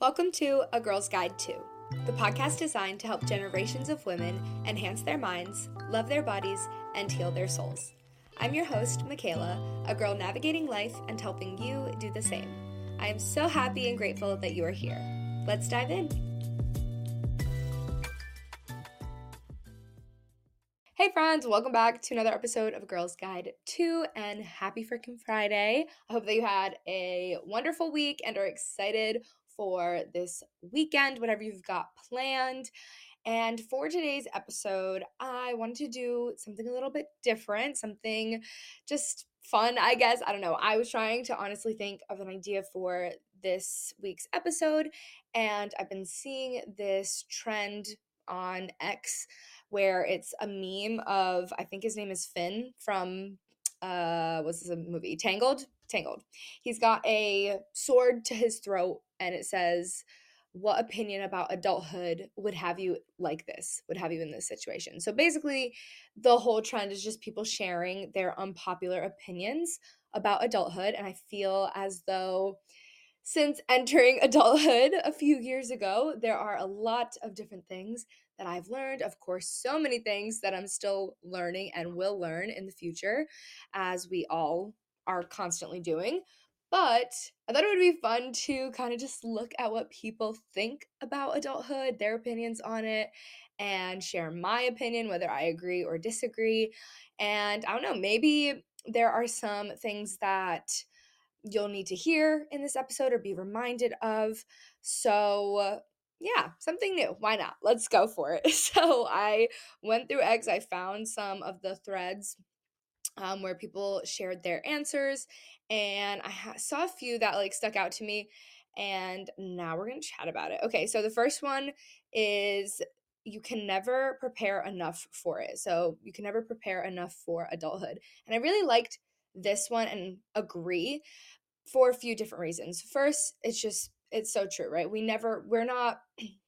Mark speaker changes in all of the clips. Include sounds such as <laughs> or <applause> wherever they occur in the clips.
Speaker 1: Welcome to A Girl's Guide to, the podcast designed to help generations of women enhance their minds, love their bodies, and heal their souls. I'm your host, Michaela, a girl navigating life and helping you do the same. I am so happy and grateful that you are here. Let's dive in. Hey friends, welcome back to another episode of Girls Guide 2 and happy freaking Friday. I hope that you had a wonderful week and are excited for this weekend, whatever you've got planned. And for today's episode, I wanted to do something a little bit different, something just fun, I guess. I don't know. I was trying to honestly think of an idea for this week's episode, and I've been seeing this trend on X where it's a meme of I think his name is Finn from uh what's this movie? Tangled? Tangled. He's got a sword to his throat and it says what opinion about adulthood would have you like this would have you in this situation? So basically the whole trend is just people sharing their unpopular opinions about adulthood and i feel as though since entering <laughs> adulthood a few years ago there are a lot of different things that i've learned of course so many things that i'm still learning and will learn in the future as we all are constantly doing but I thought it would be fun to kind of just look at what people think about adulthood, their opinions on it, and share my opinion, whether I agree or disagree. And I don't know, maybe there are some things that you'll need to hear in this episode or be reminded of. So, yeah, something new. Why not? Let's go for it. <laughs> So, I went through X. I found some of the threads um, where people shared their answers and i ha- saw a few that like stuck out to me and now we're to chat about it. Okay so the first one is you can never prepare enough for it. So you can never prepare enough for adulthood. And i really liked this one and agree for a few different reasons. First it's just it's so true right? We never we're not <clears throat>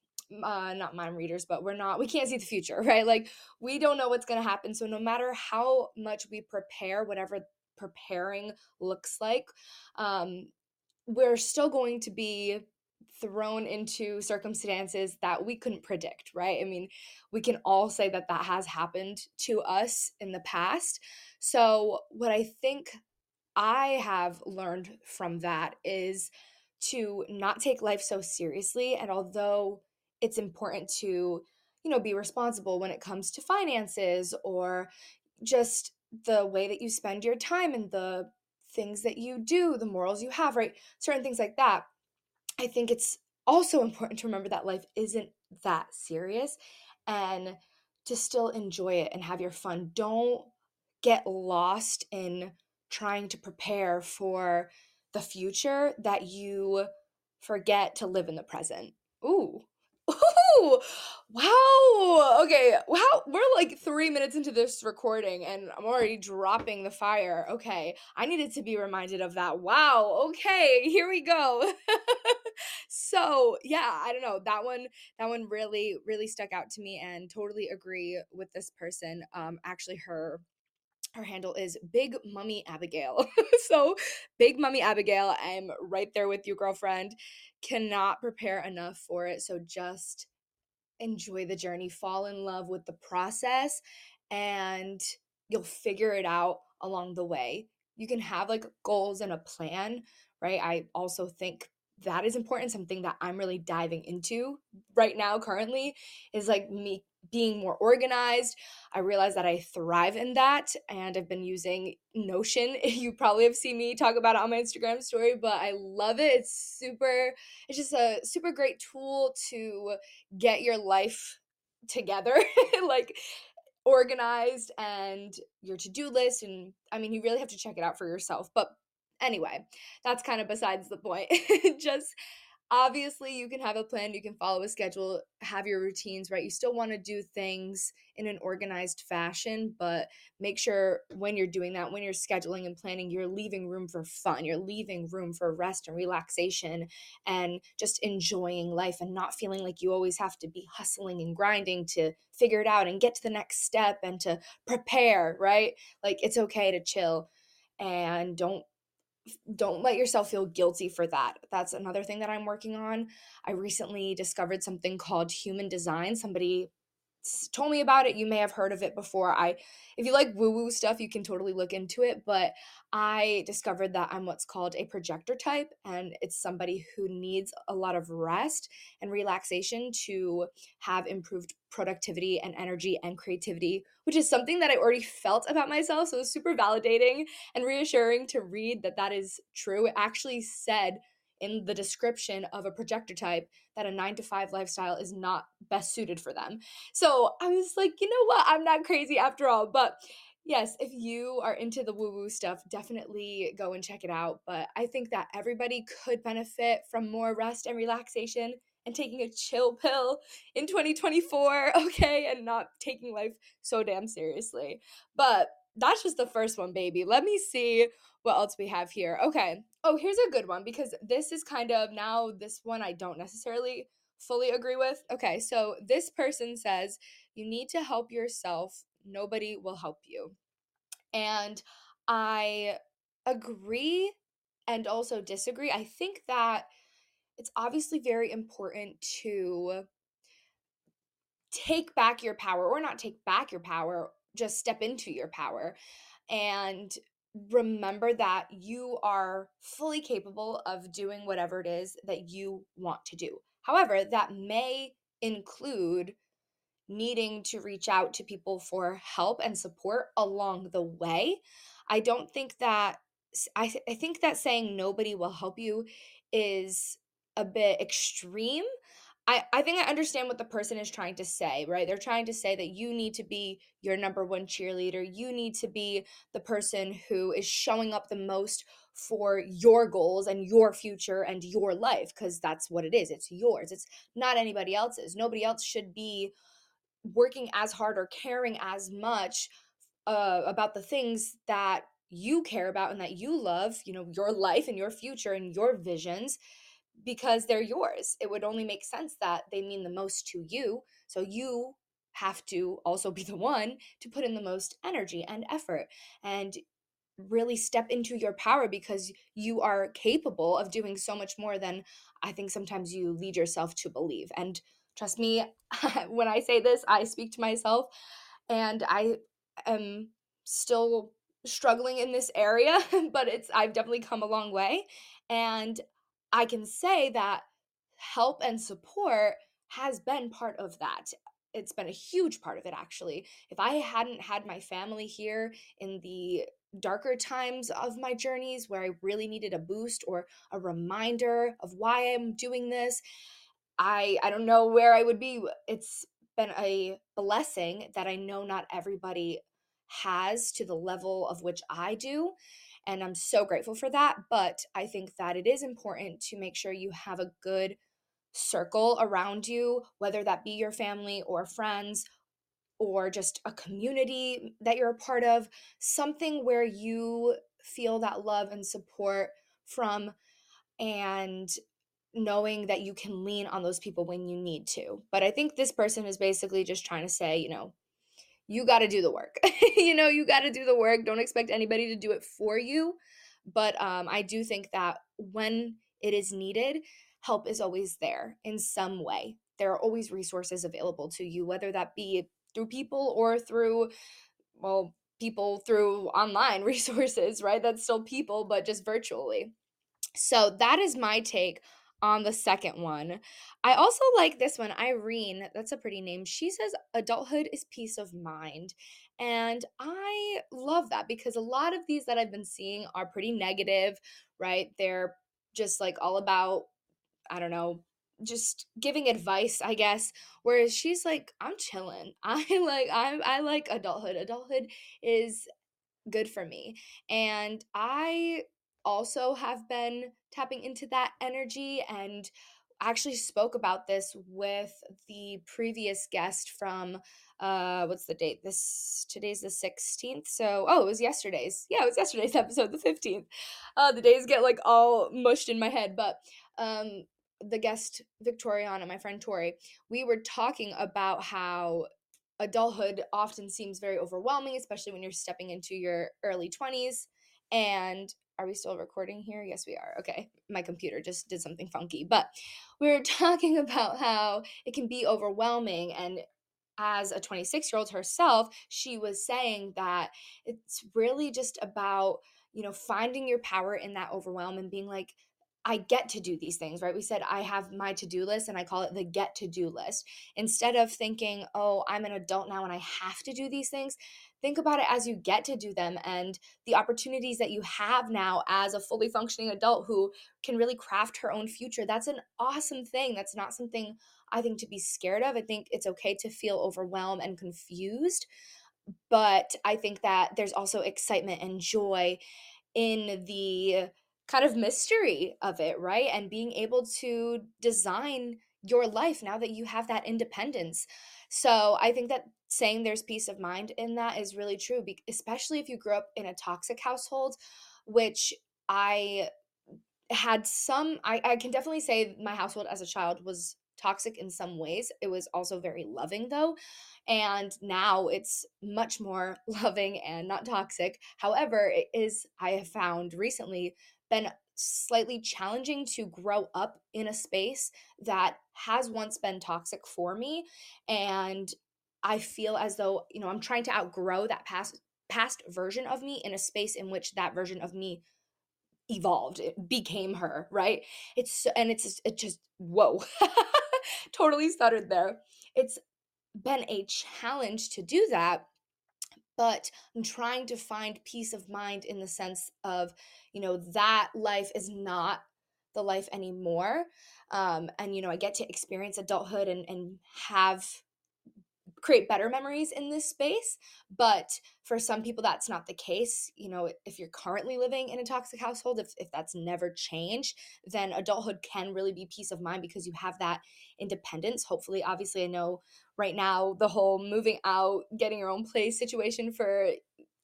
Speaker 1: uh, not mind readers, but we're not, we can't see the future, <laughs> right? Like, we don't know what's going to happen. So, no matter how much we prepare, whatever preparing looks like, um, we're still going to be thrown into circumstances that we couldn't predict, right? I mean, we can all say that that has happened to us in the past. So, what I think I have learned from that is to not take life so seriously. And although it's important to you know be responsible when it comes to finances or just the way that you spend your time and the things that you do the morals you have right? Certain things like that. I think it's also <laughs> important to remember that life isn't that serious and to still enjoy it and have your fun. Don't get lost in trying to prepare for the future that you forget to live in the present. Ooh Ooh, wow. Okay. Wow. We're like three minutes into this recording and I'm already dropping the fire. Okay. I needed to be reminded of that. Wow. Okay. Here we go. <laughs> so yeah, I don't know. That one, that one really, really stuck out to me and totally agree with this person. Um, actually her her handle is Big Mummy Abigail. <laughs> so, Big Mummy Abigail, I'm right there with you, girlfriend. Cannot prepare enough for it. So, just enjoy the journey, fall in love with the process, and you'll figure it out along the way. You can have like goals and a plan, right? I also think that is important something that i'm really diving into right now currently is like me being more organized. I realize that I thrive in that and I've been using Notion. <laughs> You probably have seen me talk about it on my Instagram story, but I love it. It's super it's just a super great tool to get your life together. <laughs> like organized and your to-do list and I mean you really have to check it out for yourself. But anyway, that's kind of besides the point. <laughs> just obviously you can have a plan you can follow a schedule have your routines right? You still want to do things in an organized fashion but make sure when you're doing that when you're scheduling and planning you're leaving room for fun you're leaving room for rest and relaxation and just enjoying life and not feeling like you always have to be hustling and grinding to figure it out and get to the next step and to prepare right? Like it's okay to chill and don't don't let yourself feel guilty for that. That's another thing that I'm working on. I recently discovered something called human design. Somebody told me about it. You may have heard of it before. I if you like woo-woo stuff, you can totally look into it, but I discovered that I'm what's called a projector type and it's somebody who needs a lot of rest and relaxation to have improved productivity and energy and creativity, which is something that I already felt about myself, so it was super validating and reassuring to read that that is true. It actually said in the description of a projector type that a nine to five lifestyle is not best suited for them. So I was like, you know what? I'm not crazy after all. But yes, if you are into the woo woo stuff, definitely go and check it out. But I think that everybody could benefit from more rest and relaxation and taking a chill pill in 2024, <laughs> okay, and not taking life so damn seriously. But that's just the first one, baby. Let me see what else we have here. Okay. Oh, here's a good one because this is kind of now this one I don't necessarily fully agree with. Okay, so this person says you need to help yourself. Nobody will help you. And I agree and also disagree. I think that it's obviously very important to take back your power or not take back your power, just step into your power and remember that you are fully capable of doing whatever it is that you want to do. However, that may include needing to reach out to people for help and support along the way. I don't think that I, th- I think that saying nobody will help you is a bit extreme. I, I think I understand what the person is trying to say, right? They're trying to say that you need to be your number one cheerleader. You need to be the person who is showing up the most for your goals and your future and your life, because that's what it is. It's yours, it's not anybody else's. Nobody else should be working as hard or caring as much uh, about the things that you care about and that you love, you know, your life and your future and your visions because they're yours. It would only make sense that they mean the most to you. So you have to also <laughs> be the one to put in the most energy and effort and really step into your power because you are capable of doing so much more than I think sometimes you lead yourself to believe. And trust me, <laughs> when I say this, I speak to myself and I am still struggling in this area, <laughs> but it's I've definitely come a long way and I can say that help and support has been part of that. It's been a huge part of it, actually. If I hadn't had my family here in the darker times of my journeys where I really needed a boost or a reminder of why I'm doing this, I I don't know where I would be. It's been a blessing that I know not everybody has to the level of which I do. And I'm so grateful for that. But I think that it is important to make sure you have a good circle around you, whether that be your family or friends or just a community that you're a part of, something where you feel that love and support from and knowing that you can lean on those people when you need to. But I think this person is basically just trying to say, you know, you got to do the work. <laughs> you know, you got to do the work. Don't expect anybody to do it for you. But um, I do think that when it is needed, help is always there in some way. There are always resources available to you, whether that be through people or through, well, people through online <laughs> resources, right? That's still people, but just virtually. So that is my take on the second one. I also like this one, Irene. That's a pretty name. She says adulthood is peace of mind. And I love that because a lot of these that I've been seeing are pretty negative, right? They're just like all about, I don't know, just giving advice, I guess. Whereas she's like, I'm chilling. <laughs> I like I'm I like adulthood. Adulthood is good for me. And I also have been tapping into that energy and actually spoke about this with the previous guest from uh what's the date? This today's the 16th so oh it was yesterday's. Yeah it was yesterday's <laughs> episode the 15th uh the days get like all mushed in my head but um the guest victoriana my friend tori we were talking about how adulthood often seems very overwhelming especially when you're stepping into your early 20s and are we still recording here? Yes, we are. Okay. My computer just did something funky. But we are <laughs> talking about how it can be overwhelming. And as a 26 year old herself, she was saying that it's really just about, you know, finding your power in that overwhelm and being like, I get to do these things, right? We said I have my to do list and I call it the get to do list. Instead of thinking, oh, I'm an adult now and I have to do these things, think about it as you get to do them and the opportunities that you have now as a fully functioning adult who can really craft her own future. That's an awesome thing. That's not something I think to be scared of. I think it's okay to feel overwhelmed and confused. But I think that there's also excitement and joy in the kind of mystery of it, right? And being able to design your life now that you have that independence. So I think that saying there's peace of mind in that is really true, especially if you grew up in a toxic household, which I had some, I, I can definitely say my household as a child was toxic in some ways. It was also very loving though. And now it's much more <laughs> loving and not toxic. However, it is, I have found recently, been slightly challenging to grow up in a space that has once been toxic for me and I feel as though, you know, I'm trying to outgrow that past past version of me in a space in which that version of me evolved it became her right? It's and it's it just whoa <laughs> totally stuttered there. It's been a challenge to do that but i'm trying to find peace of mind in the sense of you know that life is not the life anymore um, and you know i get to experience adulthood and and have create better memories in this space but for some people that's not the case. You know if you're currently living in a toxic household if, if that's never changed then adulthood can really be peace of mind because you have that independence. Hopefully obviously i know right now the whole moving out getting your own place situation for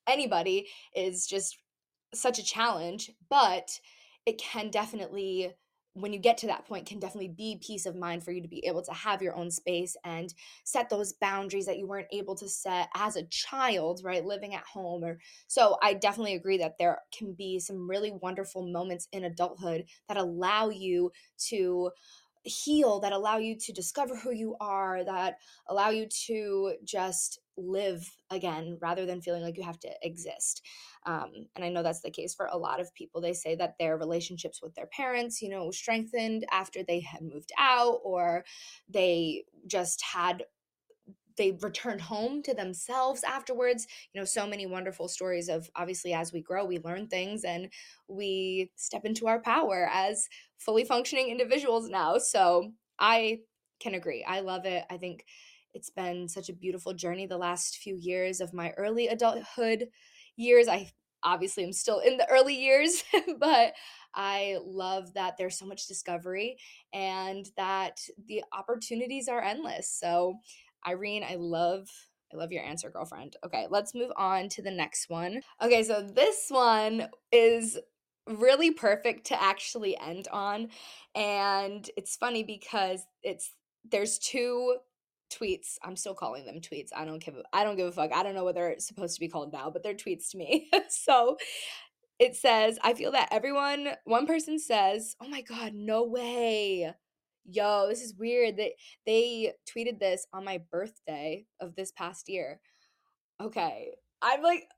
Speaker 1: anybody is just such a challenge but it can definitely when you get to that point can definitely be peace of mind for you to be able to have your own space and set those boundaries that you weren't able to set as a child right living at home or so i definitely agree that there can be some really wonderful moments in adulthood that allow you to heal that allow you to discover who you are that allow you to just live again rather than feeling like you have to exist. Um, and i know that's the case for a lot of people. They say that their relationships with their parents you know strengthened after they had moved out or they just had they returned home to themselves afterwards you know so many wonderful stories of obviously as we grow we learn things and we step into our power as fully functioning individuals now so i can agree i love it i think it's been such a beautiful journey the last few years of my early adulthood years i obviously am still in the early years <laughs> but i love that there's so much discovery and that the opportunities are endless so Irene, I love I love your answer, girlfriend. Okay, let's move on to the next one. Okay, so this one is really perfect to actually end on. And it's funny because it's there's two tweets. I'm still calling them tweets. I don't give a, I don't give a fuck. I don't know what they're supposed to be called now, but they're tweets to me. <laughs> so it says, I feel that everyone, one person says, Oh my God, no way yo, this is weird. They they tweeted this on my birthday of this past year. Okay. I'm like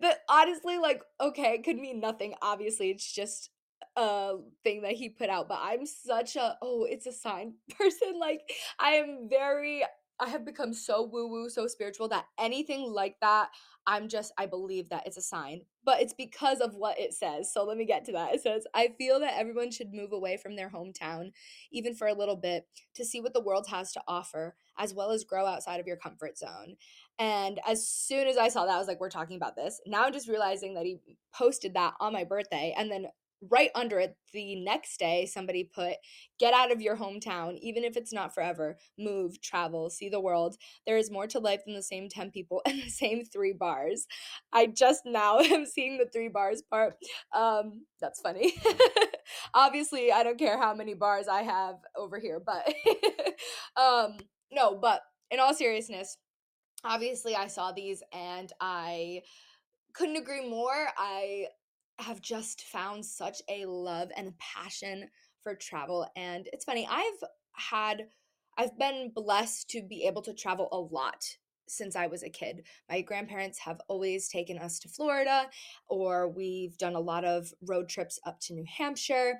Speaker 1: that honestly like okay, it could mean nothing. Obviously, it's just a thing that he put out, but I'm such a oh, it's a sign <laughs> person. Like I am very I have become so woo woo, so spiritual that anything like that, I'm just, I believe that it's a sign, but it's because of what it says. So let me get to that. It says, I feel that everyone should move away from their hometown, even for a little bit, to see what the world has to offer, as well as grow outside of your comfort zone. And as soon as I saw that, I was like, we're talking about this. Now I'm just realizing that he posted that on my birthday. And then right under it the next day somebody put get out of your hometown even if it's not forever move travel see the world. There is more to life than the same 10 people <laughs> and the same three bars. I just now <laughs> am seeing the three bars part um that's funny. <laughs> Obviously i don't care how many bars i have over here but um no but in all seriousness obviously i saw these and i couldn't agree more. I have just found such a love and passion for travel. And it's funny, I've had, I've been blessed to be able to travel a lot since I was a kid. My grandparents have always taken us to Florida, or we've done a lot of road trips up to New Hampshire.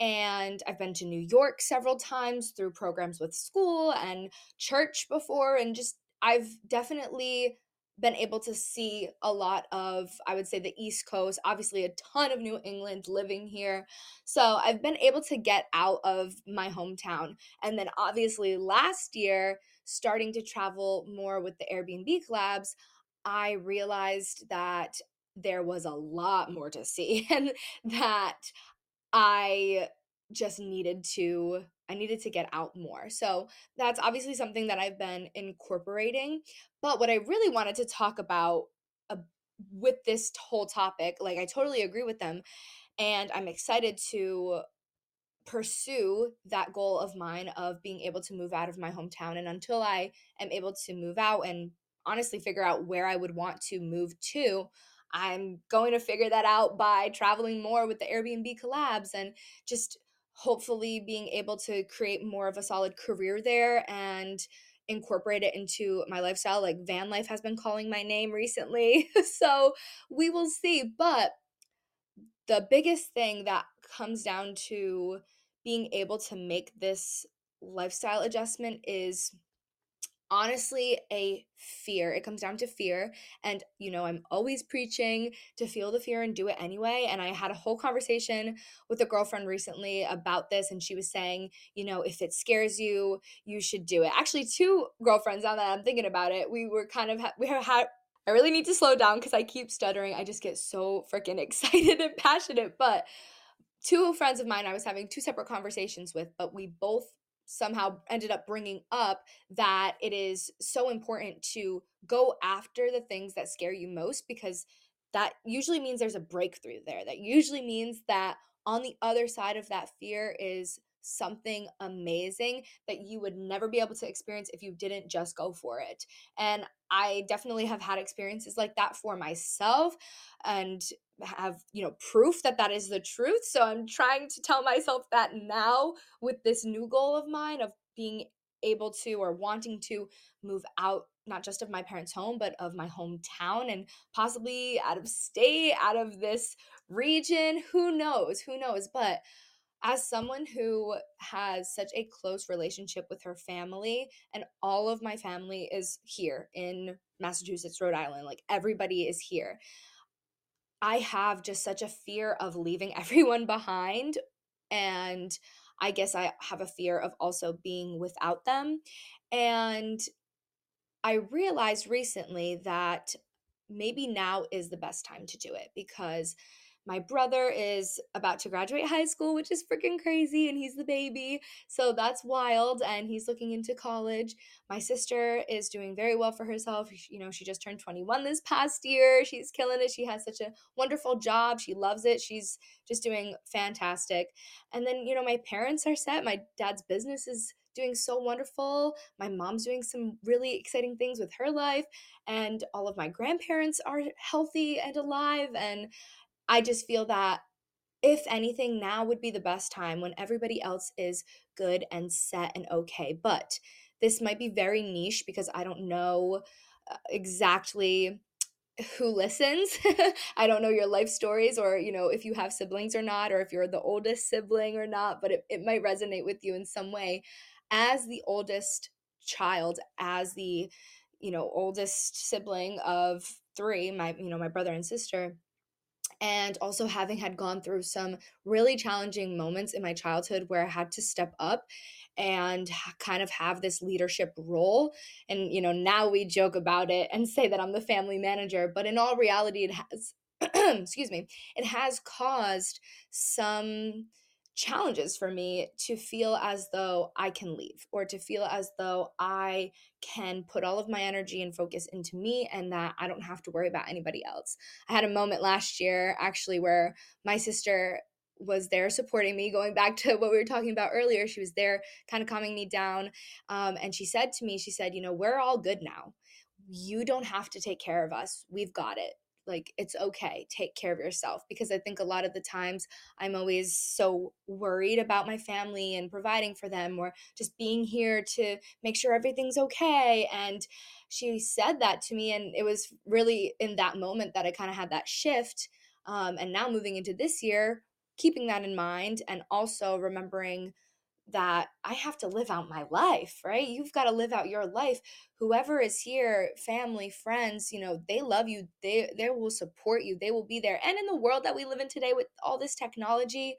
Speaker 1: And I've been to New York several times through programs with school and church before. And just, I've definitely been able to see a lot of, I would say, the East Coast, obviously, a ton of New England living here. So I've been able to get out of my hometown. And then, obviously, last year, starting to travel more with the Airbnb collabs, I realized that there was a lot more to see <laughs> and that I just needed to I needed to get out more. So that's obviously something that I've been incorporating. But what I really wanted to talk about uh, with this whole topic, like I totally agree with them and I'm excited to pursue that goal of mine of being able to move out of my hometown and until I am able to move out and honestly figure out where I would want to move to, I'm going to figure that out by traveling more with the Airbnb collabs and just hopefully being able to create more of a solid career there and incorporate it into my lifestyle. Like van life has been calling my name recently. <laughs> so we will see. But the biggest thing that comes down to being able to make this lifestyle adjustment is honestly a fear. It comes down to fear. And, you know, I'm always preaching to feel the fear and do it anyway. And I had a whole conversation with a girlfriend recently about this. And she was saying, you know, if it scares you, you should do it. Actually, two girlfriends now that I'm thinking about it, we were kind of, we had, I really need to slow down because I keep stuttering. I just get so freaking <laughs> excited and passionate. But two friends of mine, I was having two separate conversations with, but we both somehow ended up bringing up that it is so important to go after the things that scare you most because that usually means there's a breakthrough there. That usually means that on the other side of that fear is something amazing that you would never be able to experience if you didn't just go for it. And I definitely have had experiences like that for myself and have, you know, proof that that is the truth. So I'm trying to tell myself that now with this new goal of mine of being able to or wanting to move out not just of my parents' home, but of my hometown and possibly out of state, out of this region. Who knows? Who knows? But as someone who has such a close relationship with her family, and all of my family is here in Massachusetts, Rhode Island, like everybody is here. I have just such a fear of leaving <laughs> everyone behind. And I guess I have a fear of also being without them. And I realized recently that maybe now is the best time to do it because my brother is about to graduate high school, which is freaking crazy, and he's the baby. So that's wild. And he's looking into college. My sister is doing very well for herself. You know, she just turned 21 this past year. She's killing it. She has such a wonderful job. She loves it. She's just doing fantastic. And then, you know, my parents are set. My dad's business is doing so wonderful. My mom's doing some really exciting things with her life, and all of my grandparents are healthy and alive. And I just feel that if anything, now would be the best time when everybody else is good and set and okay. But this might be very niche because I don't know uh, exactly who listens. <laughs> I don't know your life stories or, you know, if you have siblings or not, or if you're the oldest sibling or not, but it, it might resonate with you in some way. As the oldest child, as the, you know, oldest sibling of three, my, you know, my brother and sister, and also having had gone through some really challenging moments in my childhood where I had to step up and kind of have this leadership role. And you know now we joke about it and say that I'm the family manager but in all reality it has <clears throat> excuse me it has caused some challenges for me to feel as though I can leave or to feel as though I can put all of my energy and focus into me and that I don't have to worry about anybody else. I had a moment last year actually where my sister was there supporting me going back to <laughs> what we were talking about earlier she was there kind of calming me down um, and she said to me she said you know we're all good now. You don't have to take care of us. We've got it like it's okay take care of yourself because i think a lot of the times i'm always so worried about my family and providing for them or just being here to make sure everything's okay and she said that to me and it was really in that moment that i kind of had that shift um, and now moving into this year keeping that in mind and also remembering that I have to live out my life, right? You've got to live out your life. Whoever is here, family, friends, you know, they love you. They they will support you. They will be there. And in the world that we live in today with all this technology,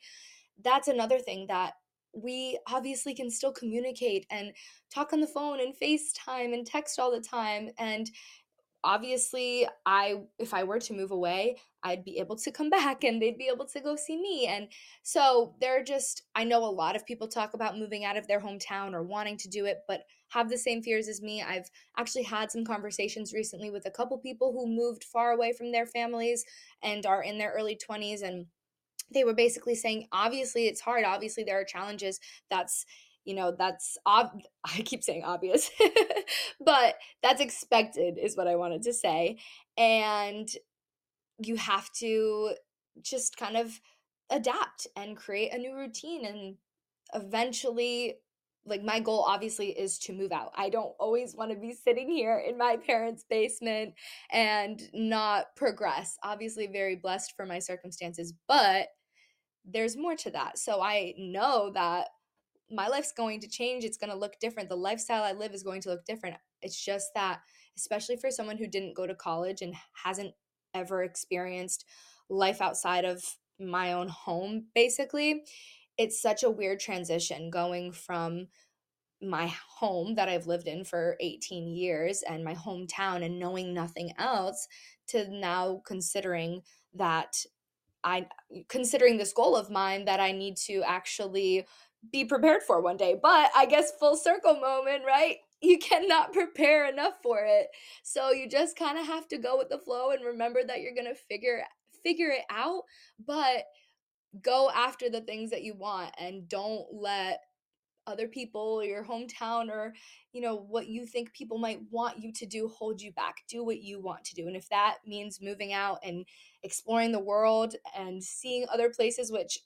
Speaker 1: that's another thing that we obviously can still communicate and talk on the phone and FaceTime and text all the time and obviously i if i were to move away i'd be able to come <laughs> back and they'd be able to go see me and so they're just i know a lot of people talk about moving out of their hometown or wanting to do it but have the same fears as me. I've actually had some conversations recently with a couple people who moved far away from their families and are in their early 20s and they were basically saying obviously it's hard. Obviously there are challenges that's you know that's ob- <laughs> i keep saying obvious <laughs> but that's expected is what i wanted to say and you have to just kind of adapt and create a new routine and eventually like my goal obviously is to move out. I don't always want to be sitting here in my parents' basement and not progress. Obviously very blessed for my circumstances, but there's more to that. So I know that my life's going to change. It's going to look different. The lifestyle I live is going to look different. It's just that, especially for someone who didn't go to college and hasn't ever experienced life outside of my own home, basically, it's such a weird transition going from my home that I've lived in for 18 years and my hometown and knowing nothing else to now considering that I considering this goal of mine that I need to actually be prepared for one day. But I guess full circle moment, right? You cannot <laughs> prepare enough for it. So you just kind of have to go with the flow and remember that you're going to figure figure it out, but go after the things that you want and don't let other people your hometown or you know what you think people might want you to do hold you back do what you want to do and if that means moving out and exploring the world and seeing other places which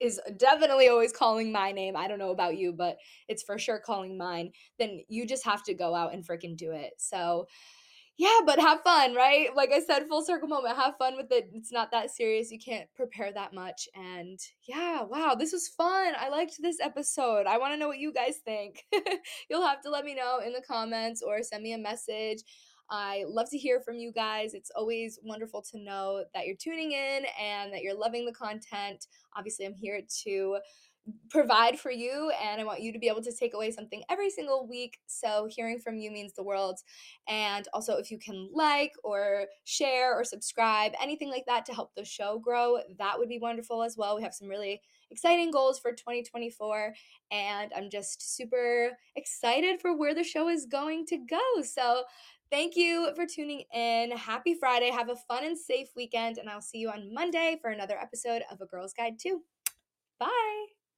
Speaker 1: is definitely always calling my name. I don't know about you, but it's for sure calling mine. Then you just have to go out and freaking do it. So, yeah, but have fun, right? Like I said, full circle moment. Have fun with it. It's not that serious. You can't prepare that much. And yeah, wow, this was fun. I liked this episode. I want to know what you guys think. <laughs> You'll have to let me know in the comments or send me a message. I love to hear from you guys. It's always wonderful to know that you're tuning in and that you're loving the content. Obviously, I'm here to provide for you and I want you to be able to take away something every single week. So hearing from you means the world. And also if you can like or share or subscribe, anything like that to help the show grow, that would be wonderful as well. We have some really exciting goals for 2024 and I'm just super excited for where the show is going to go. So Thank you for tuning in. Happy Friday. Have a fun and safe weekend, and I'll see you on Monday for another episode of A Girl's Guide 2. Bye.